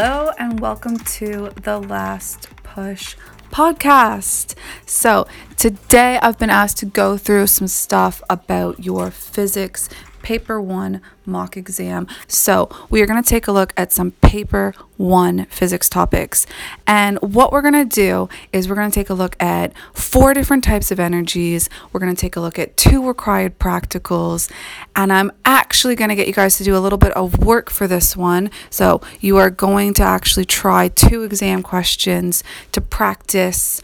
Hello, and welcome to the Last Push podcast. So, today I've been asked to go through some stuff about your physics paper one mock exam. So, we are going to take a look at some paper one physics topics. And what we're going to do is we're going to take a look at four different types of energies. We're going to take a look at two required practicals. And I'm actually going to get you guys to do a little bit of work for this one. So, you are going to actually try two exam questions to practice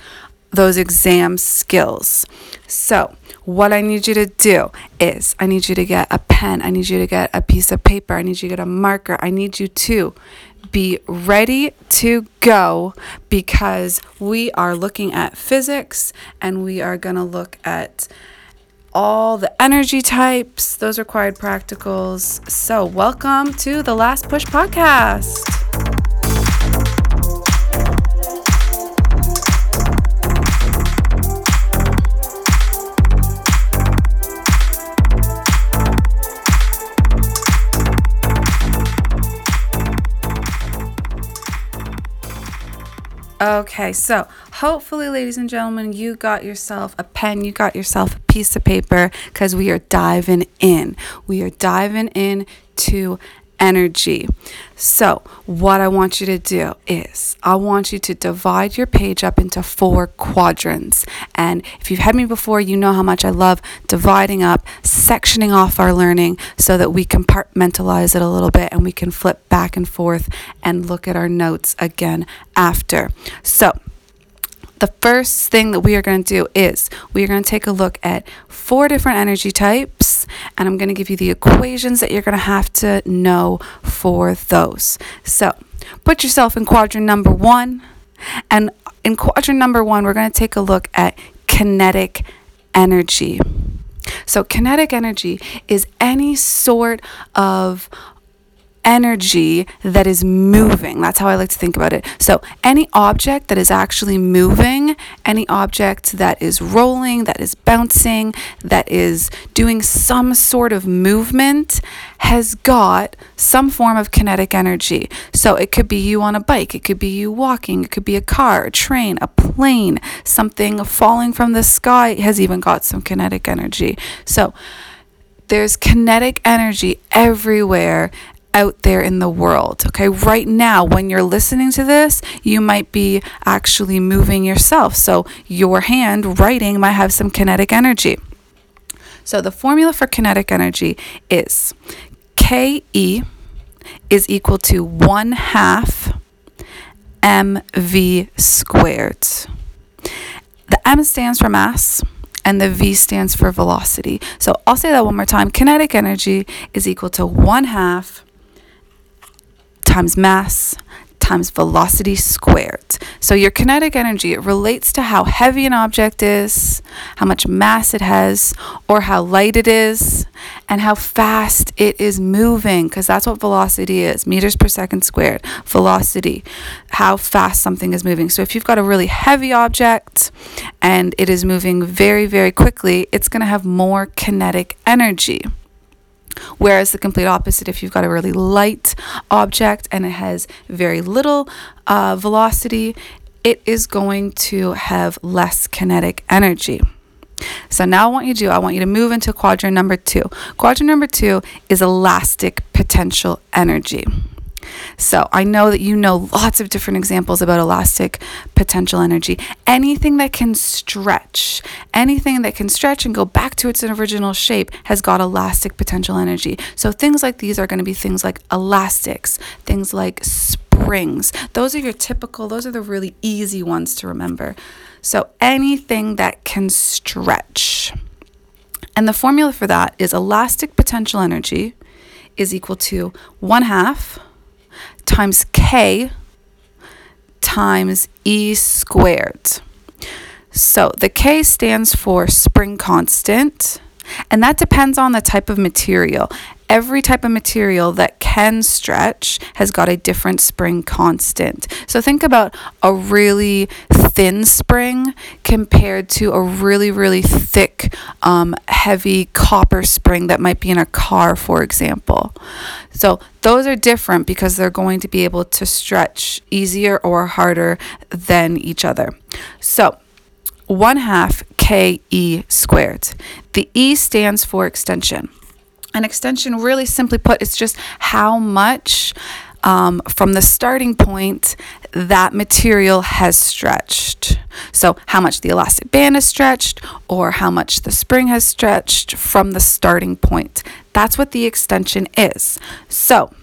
those exam skills. So, what I need you to do is I need you to get a pen, I need you to get a piece of paper, I need you to get a marker, I need you to be ready to go because we are looking at physics and we are going to look at all the energy types, those required practicals. So, welcome to the Last Push podcast. Okay, so hopefully, ladies and gentlemen, you got yourself a pen, you got yourself a piece of paper because we are diving in. We are diving in to energy. So, what I want you to do is I want you to divide your page up into four quadrants. And if you've had me before, you know how much I love dividing up, sectioning off our learning so that we compartmentalize it a little bit and we can flip back and forth and look at our notes again after. So, the first thing that we are going to do is we are going to take a look at four different energy types, and I'm going to give you the equations that you're going to have to know for those. So, put yourself in quadrant number one, and in quadrant number one, we're going to take a look at kinetic energy. So, kinetic energy is any sort of energy that is moving. That's how I like to think about it. So, any object that is actually moving, any object that is rolling, that is bouncing, that is doing some sort of movement has got some form of kinetic energy. So, it could be you on a bike, it could be you walking, it could be a car, a train, a plane, something falling from the sky has even got some kinetic energy. So, there's kinetic energy everywhere out there in the world. Okay, right now, when you're listening to this, you might be actually moving yourself. So your hand writing might have some kinetic energy. So the formula for kinetic energy is KE is equal to 1 half mv squared. The m stands for mass and the v stands for velocity. So I'll say that one more time. Kinetic energy is equal to 1 half times mass times velocity squared. So your kinetic energy, it relates to how heavy an object is, how much mass it has, or how light it is, and how fast it is moving, because that's what velocity is meters per second squared. Velocity, how fast something is moving. So if you've got a really heavy object and it is moving very, very quickly, it's going to have more kinetic energy. Whereas the complete opposite, if you've got a really light object and it has very little uh, velocity, it is going to have less kinetic energy. So now I want you to do, I want you to move into quadrant number two. Quadrant number two is elastic potential energy. So I know that you know lots of different examples about elastic potential energy. Anything that can stretch, anything that can stretch and go back to its original shape has got elastic potential energy. So things like these are going to be things like elastics, things like springs. Those are your typical, those are the really easy ones to remember. So anything that can stretch. And the formula for that is elastic potential energy is equal to one half times k times e squared. So the k stands for spring constant, and that depends on the type of material. Every type of material that can stretch has got a different spring constant. So think about a really thin spring compared to a really, really thick, um, heavy copper spring that might be in a car, for example. So those are different because they're going to be able to stretch easier or harder than each other. So 1 half KE squared. The E stands for extension. An extension, really simply put, is just how much um, from the starting point that material has stretched. So, how much the elastic band is stretched, or how much the spring has stretched from the starting point. That's what the extension is. So,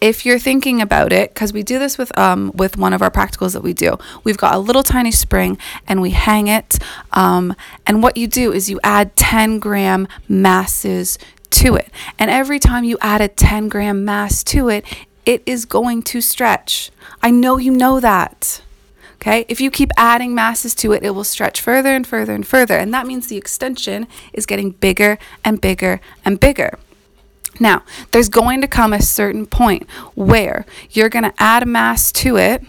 if you're thinking about it, because we do this with um, with one of our practicals that we do, we've got a little tiny spring and we hang it. Um, and what you do is you add 10 gram masses to it. And every time you add a 10 gram mass to it, it is going to stretch. I know you know that. Okay, if you keep adding masses to it, it will stretch further and further and further. And that means the extension is getting bigger and bigger and bigger. Now, there's going to come a certain point where you're going to add a mass to it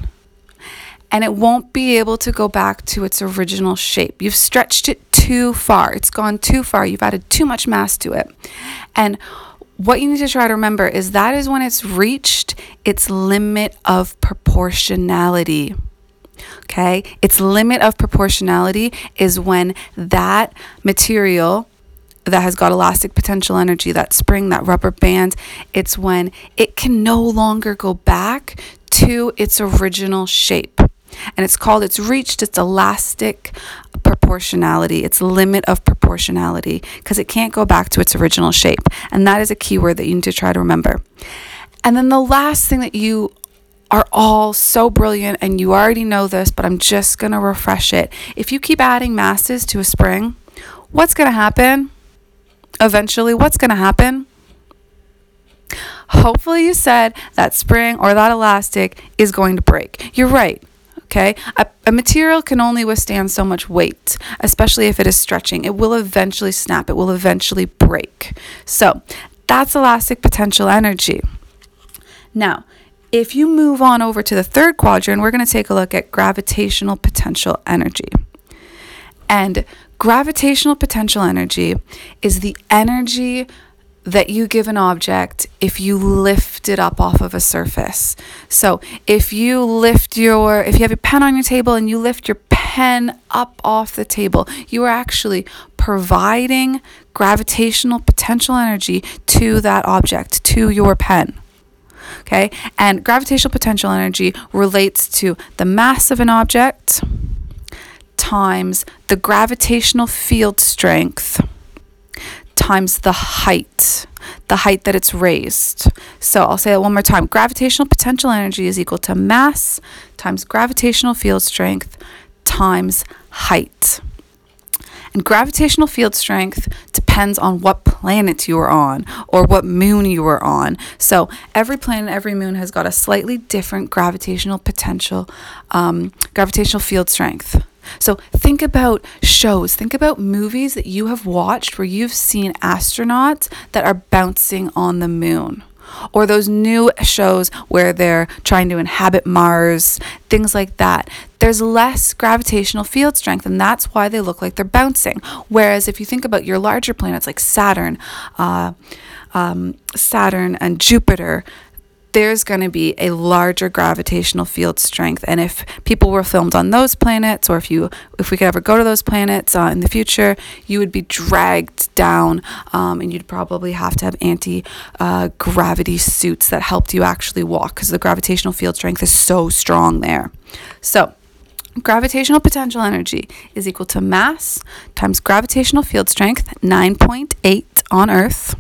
and it won't be able to go back to its original shape. You've stretched it too far. It's gone too far. You've added too much mass to it. And what you need to try to remember is that is when it's reached its limit of proportionality. Okay? Its limit of proportionality is when that material that has got elastic potential energy, that spring, that rubber band, it's when it can no longer go back to its original shape and it's called it's reached its elastic proportionality, its limit of proportionality, because it can't go back to its original shape. And that is a key word that you need to try to remember. And then the last thing that you are all so brilliant, and you already know this, but I'm just going to refresh it. If you keep adding masses to a spring, what's going to happen? Eventually, what's going to happen? Hopefully, you said that spring or that elastic is going to break. You're right. Okay, a, a, material can only withstand so much weight, especially if it is stretching. It will eventually snap, it will eventually break. So that's elastic potential energy. Now, if you move on over to the third quadrant, we're going to take a look at gravitational potential energy. And gravitational potential energy is the energy that you give an object if you lift it up off of a surface. So, if you lift your, if you have your pen on your table and you lift your pen up off the table, you are actually providing gravitational potential energy to that object, to your pen. Okay, and gravitational potential energy relates to the mass of an object times the gravitational field strength times the height, the height that it's raised. So I'll say it one more time. Gravitational potential energy is equal to mass times gravitational field strength times height. And gravitational field strength depends on what planet you are on or what moon you are on. So every planet, every moon has got a slightly different gravitational potential, um, gravitational field strength. So think about shows, think about movies that you have watched where you've seen astronauts that are bouncing on the moon. Or those new shows where they're trying to inhabit Mars, things like that. There's less gravitational field strength, and that's why they look like they're bouncing. Whereas if you think about your larger planets like Saturn, uh, um, Saturn and Jupiter, there's going to be a larger gravitational field strength and if people were filmed on those planets or if you if we could ever go to those planets uh, in the future you would be dragged down um, and you'd probably have to have anti uh, gravity suits that helped you actually walk because the gravitational field strength is so strong there so Gravitational potential energy is equal to mass times gravitational field strength, 9.8 on Earth,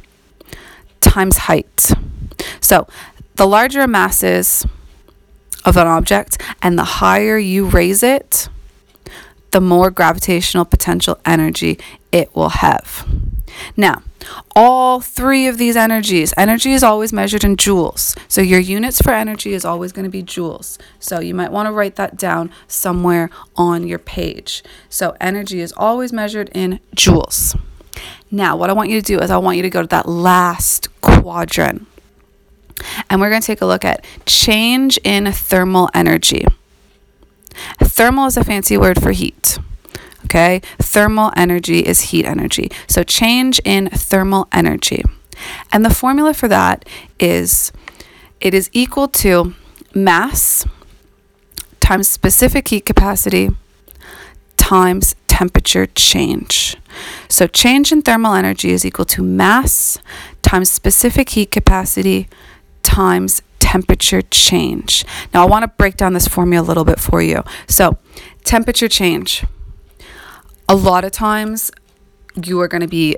times height. So the larger a mass is of an object and the higher you raise it, the more gravitational potential energy it will have. Now, all three of these energies, energy is always measured in joules. So your units for energy is always going to be joules. So you might want to write that down somewhere on your page. So energy is always measured in joules. Now, what I want you to do is I want you to go to that last quadrant. And we're going to take a look at change in thermal energy. Thermal is a fancy word for heat. Okay? Thermal energy is heat energy. So change in thermal energy. And the formula for that is it is equal to mass times specific heat capacity times temperature change. So change in thermal energy is equal to mass times specific heat capacity times temperature change. Now I want to break down this formula a little bit for you. So temperature change. A lot of times you are going to be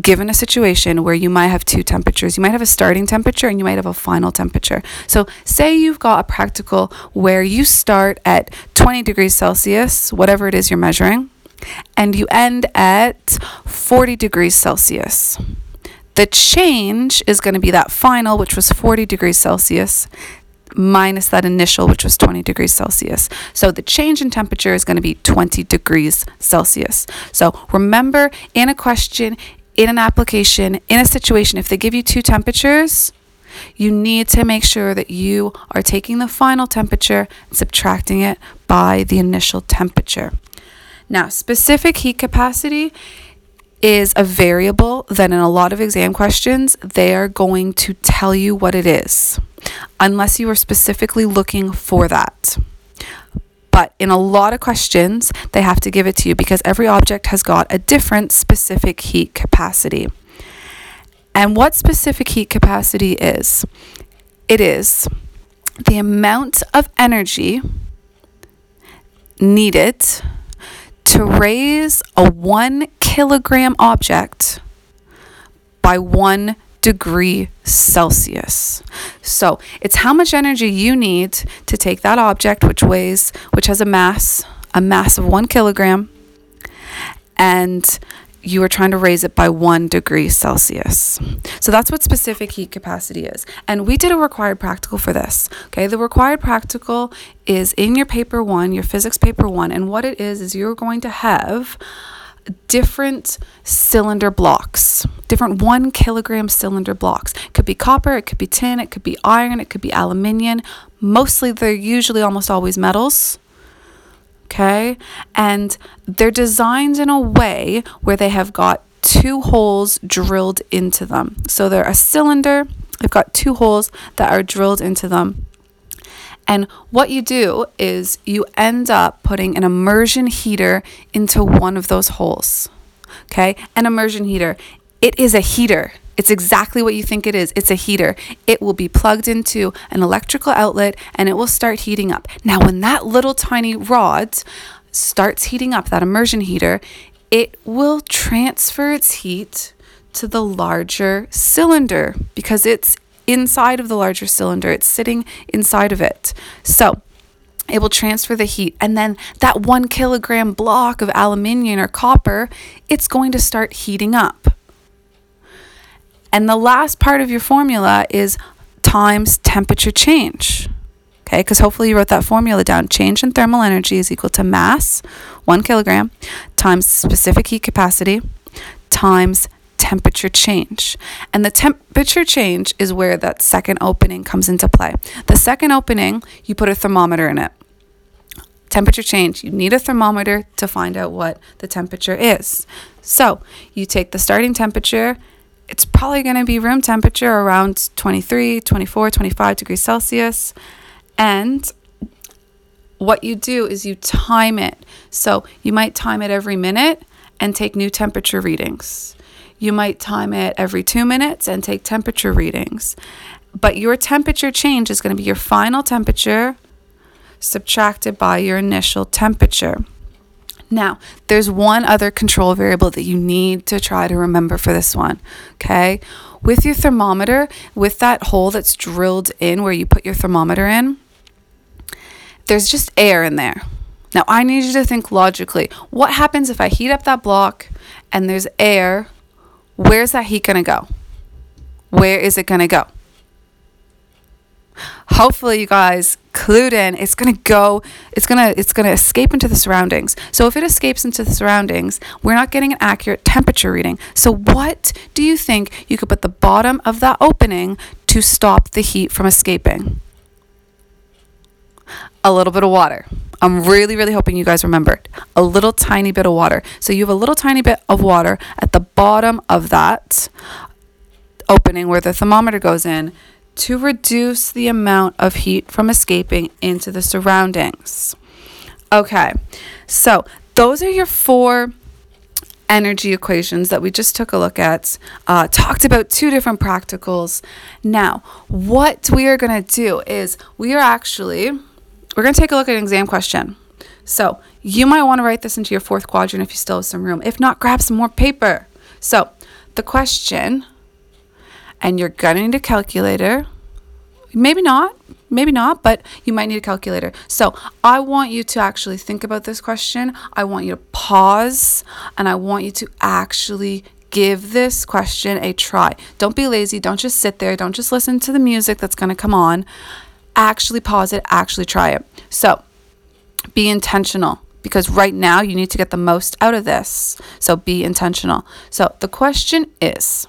given a situation where you might have two temperatures. You might have a starting temperature and you might have a final temperature. So, say you've got a practical where you start at 20 degrees Celsius, whatever it is you're measuring, and you end at 40 degrees Celsius. The change is going to be that final, which was 40 degrees Celsius, minus that initial, which was 20 degrees Celsius. So the change in temperature is going to be 20 degrees Celsius. So remember, in a question, in an application, in a situation, if they give you two temperatures, you need to make sure that you are taking the final temperature and subtracting it by the initial temperature. Now, specific heat capacity is a variable that in a lot of exam questions, they are going to tell you what it is, unless you are specifically looking for that. But in a lot of questions, they have to give it to you because every object has got a different specific heat capacity. And what specific heat capacity is? It is the amount of energy needed to raise a one kilogram object by one degree Celsius. So it's how much energy you need to take that object, which weighs, which has a mass, a mass of one kilogram, and you are trying to raise it by one degree Celsius. So that's what specific heat capacity is. And we did a required practical for this. Okay, the required practical is in your paper one, your physics paper one. And what it is, is you're going to have different cylinder blocks, different one kilogram cylinder blocks. It could be copper, it could be tin, it could be iron, it could be aluminium. Mostly, they're usually almost always metals okay? And they're designed in a way where they have got two holes drilled into them. So they're a cylinder, they've got two holes that are drilled into them. And what you do is you end up putting an immersion heater into one of those holes. Okay? An immersion heater. It is a heater. It's exactly what you think it is. It's a heater. It will be plugged into an electrical outlet and it will start heating up. Now, when that little tiny rod starts heating up, that immersion heater, it will transfer its heat to the larger cylinder because it's inside of the larger cylinder. It's sitting inside of it. So, it will transfer the heat and then that one kilogram block of aluminium or copper it's going to start heating up and the last part of your formula is times temperature change. Okay, because hopefully you wrote that formula down. Change in thermal energy is equal to mass, one kilogram, times specific heat capacity, times temperature change. And the temperature change is where that second opening comes into play. The second opening, you put a thermometer in it. Temperature change, you need a thermometer to find out what the temperature is. So you take the starting temperature it's probably going to be room temperature around 23, 24, 25 degrees Celsius. And what you do is you time it. So you might time it every minute and take new temperature readings. You might time it every two minutes and take temperature readings. But your temperature change is going to be your final temperature subtracted by your initial temperature. Now, there's one other control variable that you need to try to remember for this one, okay? With your thermometer, with that hole that's drilled in where you put your thermometer in, there's just air in there. Now, I need you to think logically. What happens if I heat up that block and there's air? Where's that heat going to go? Where is it going to go? hopefully you guys clued in. It's going to go it's going to it's going to escape into the surroundings. So if it escapes into the surroundings we're not getting an accurate temperature reading. So what do you think you could put the bottom of that opening to stop the heat from escaping? A little bit of water i'm really really hoping you guys remembered a little tiny bit of water so you have a little tiny bit of water at the bottom of that opening where the thermometer goes in to reduce the amount of heat from escaping into the surroundings. Okay, so those are your four energy equations that we just took a look at, uh, talked about two different practicals. Now, what we are going to do is we are actually, we're going to take a look at an exam question. So you might want to write this into your fourth quadrant if you still have some room. If not, grab some more paper. So the question and you're going to need a calculator. Maybe not, maybe not, but you might need a calculator. So I want you to actually think about this question. I want you to pause and I want you to actually give this question a try. Don't be lazy. Don't just sit there. Don't just listen to the music that's going to come on. Actually pause it, actually try it. So be intentional because right now you need to get the most out of this. So be intentional. So the question is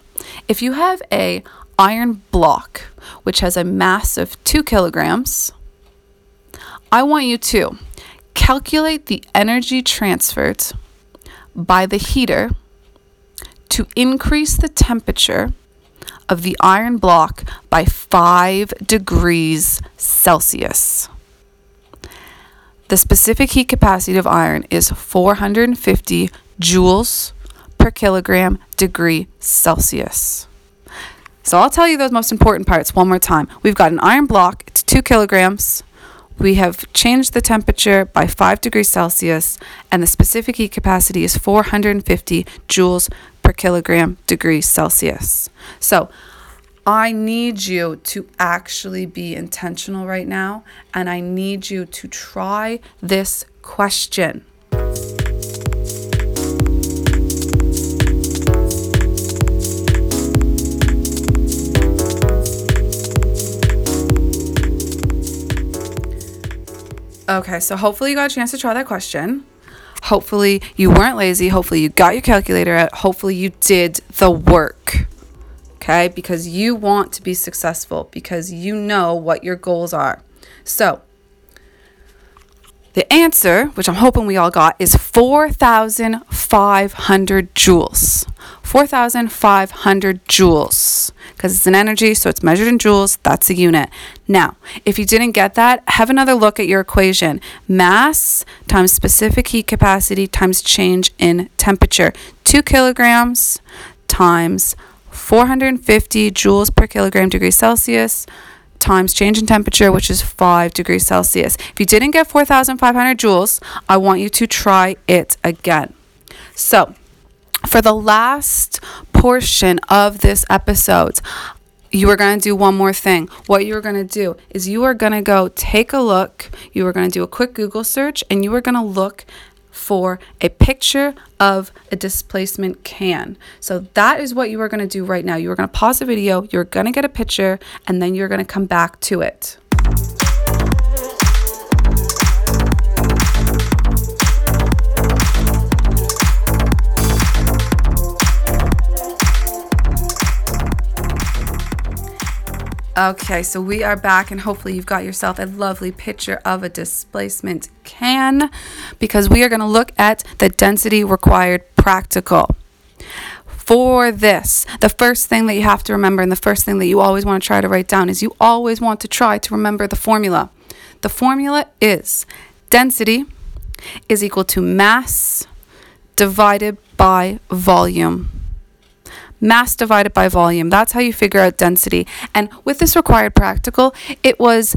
if you have a iron block which has a mass of 2 kilograms, I want you to calculate the energy transferred by the heater to increase the temperature of the iron block by 5 degrees Celsius. The specific heat capacity of iron is 450 joules per kilogram degree Celsius. So I'll tell you those most important parts one more time. We've got an iron block, it's two kilograms. We have changed the temperature by 5 degrees Celsius, and the specific heat capacity is 450 joules per kilogram degrees Celsius. So I need you to actually be intentional right now, and I need you to try this question. Okay, so hopefully you got a chance to try that question. Hopefully you weren't lazy. Hopefully you got your calculator out. Hopefully you did the work. Okay, because you want to be successful, because you know what your goals are. So, the answer, which I'm hoping we all got, is 4,500 joules. 4,500 joules because it's an energy, so it's measured in joules. That's a unit. Now, if you didn't get that, have another look at your equation mass times specific heat capacity times change in temperature. Two kilograms times 450 joules per kilogram degree Celsius times change in temperature, which is 5 degrees Celsius. If you didn't get 4,500 joules, I want you to try it again. So, for the last portion of this episode, you are going to do one more thing. What you are going to do is you are going to go take a look, you are going to do a quick Google search, and you are going to look for a picture of a displacement can. So that is what you are going to do right now. You are going to pause the video, you're going to get a picture, and then you're going to come back to it. Okay, so we are back, and hopefully, you've got yourself a lovely picture of a displacement can because we are going to look at the density required practical. For this, the first thing that you have to remember, and the first thing that you always want to try to write down, is you always want to try to remember the formula. The formula is density is equal to mass divided by volume mass divided by volume. That's how you figure out density. And with this required practical, it was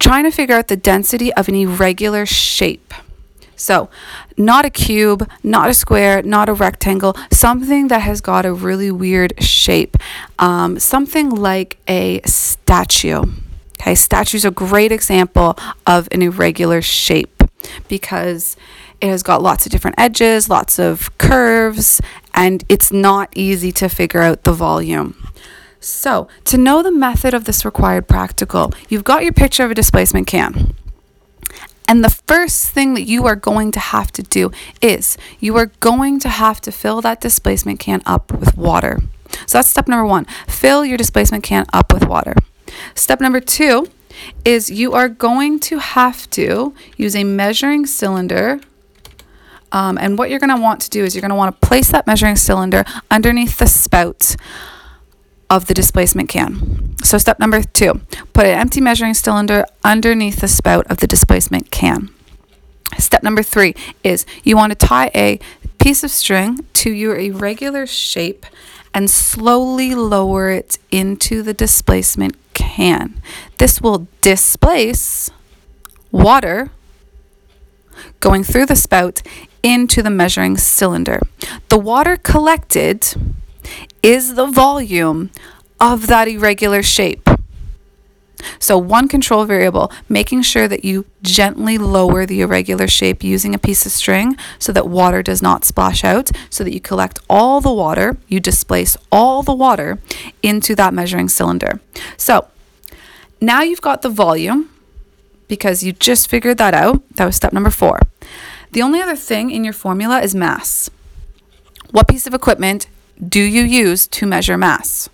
trying to figure out the density of an irregular shape. So, not a cube, not a square, not a rectangle, something that has got a really weird shape. Um, something like a statue. Okay, statue is a great example of an irregular shape because it has got lots of different edges, lots of curves, and it's not easy to figure out the volume. So, to know the method of this required practical, you've got your picture of a displacement can. And the first thing that you are going to have to do is you are going to have to fill that displacement can up with water. So that's step number one fill your displacement can up with water. Step number two is you are going to have to use a measuring cylinder. Um, and what you're going to want to do is you're going to want to place that measuring cylinder underneath the spout of the displacement can. So, step number two put an empty measuring cylinder underneath the spout of the displacement can. Step number three is you want to tie a piece of string to your irregular shape and slowly lower it into the displacement can. This will displace water going through the spout into the measuring cylinder. The water collected is the volume of that irregular shape. So, one control variable, making sure that you gently lower the irregular shape using a piece of string so that water does not splash out, so that you collect all the water, you displace all the water into that measuring cylinder. So, now you've got the volume because you just figured that out. That was step number four. The only other thing in your formula is mass. What piece of equipment do you use to measure mass?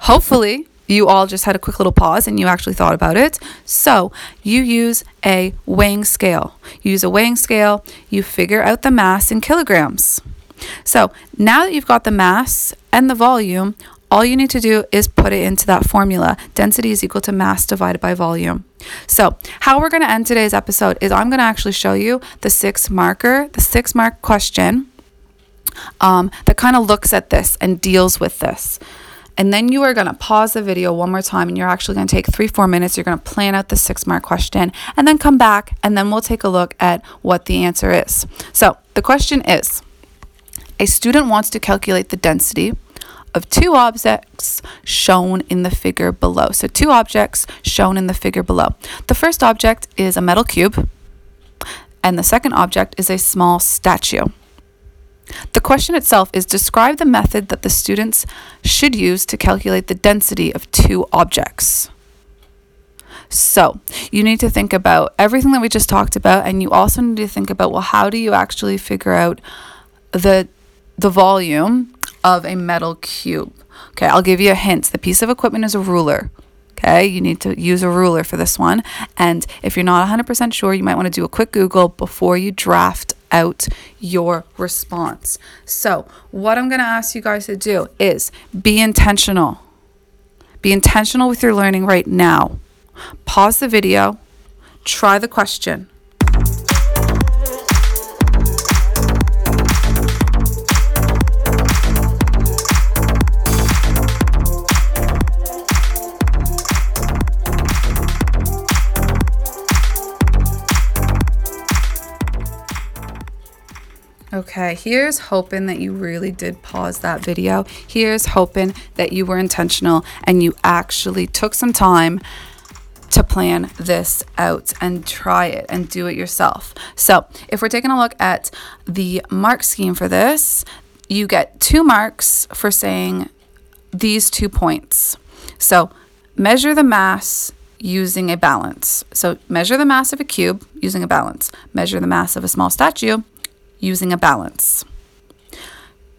Hopefully, you all just had a quick little pause and you actually thought about it. So, you use a weighing scale. You use a weighing scale, you figure out the mass in kilograms. So, now that you've got the mass and the volume, all you need to do is put it into that formula. Density is equal to mass divided by volume. So, how we're going to end today's episode is I'm going to actually show you the six marker, the six mark question um, that kind of looks at this and deals with this. And then you are going to pause the video one more time and you're actually going to take three, four minutes. You're going to plan out the six mark question and then come back and then we'll take a look at what the answer is. So the question is a student wants to calculate the density of two objects shown in the figure below. So, two objects shown in the figure below. The first object is a metal cube, and the second object is a small statue. The question itself is describe the method that the students should use to calculate the density of two objects. So, you need to think about everything that we just talked about and you also need to think about well how do you actually figure out the the volume of a metal cube. Okay, I'll give you a hint. The piece of equipment is a ruler. Okay, you need to use a ruler for this one. And if you're not 100% sure, you might want to do a quick Google before you draft out your response. So, what I'm going to ask you guys to do is be intentional. Be intentional with your learning right now. Pause the video, try the question. Okay, here's hoping that you really did pause that video. Here's hoping that you were intentional and you actually took some time to plan this out and try it and do it yourself. So, if we're taking a look at the mark scheme for this, you get two marks for saying these two points. So, measure the mass using a balance. So, measure the mass of a cube using a balance, measure the mass of a small statue using a balance.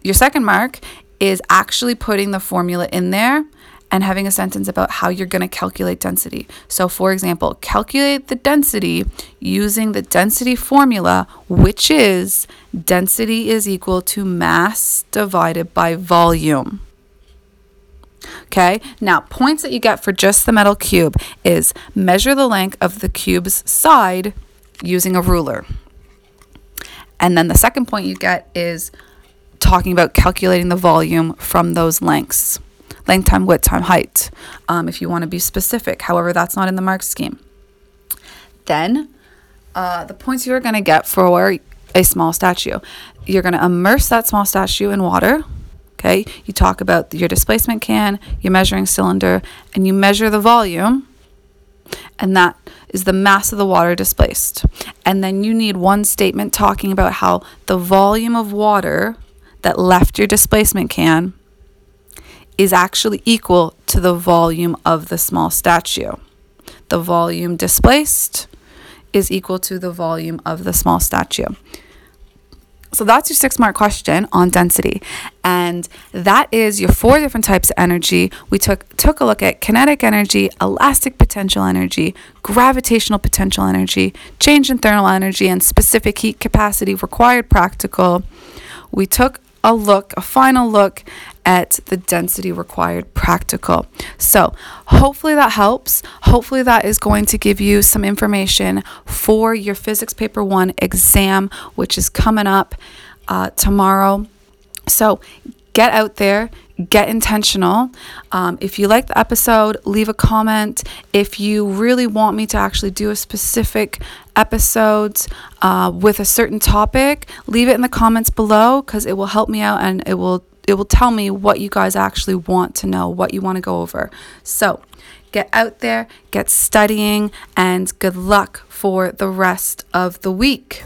Your second mark is actually putting the formula in there and having a sentence about how you're going to calculate density. So, for example, calculate the density using the density formula, which is density is equal to mass divided by volume. Okay, now points that you get for just the metal cube is measure the length of the cube's side using a ruler. And then the second point you get is talking about calculating the volume from those lengths length time, width time, height, um, if you want to be specific. However, that's not in the mark scheme. Then uh, the points you are going to get for a small statue. You're going to immerse that small statue in water. Okay, you talk about your displacement can, your measuring cylinder, and you measure the volume, and that is the mass of the water displaced. And then you need one statement talking about how the volume of water that left your displacement can is actually equal to the volume of the small statue. The volume displaced is equal to the volume of the small statue. So that's your six mark question on density. And that is your four different types of energy. We took took a look at kinetic energy, elastic potential energy, gravitational potential energy, change in thermal energy, and specific heat capacity required practical. We took a look, a final look at the density required practical. So, hopefully that helps. Hopefully, that is going to give you some information for your physics paper one exam, which is coming up uh, tomorrow. So, get out there, get intentional. Um, if you like the episode, leave a comment. If you really want me to actually do a specific episode uh, with a certain topic, leave it in the comments below because it will help me out and it will it will tell me what you guys actually want to know, what you want to go over. So, get out there, get studying, and good luck for the rest of the week.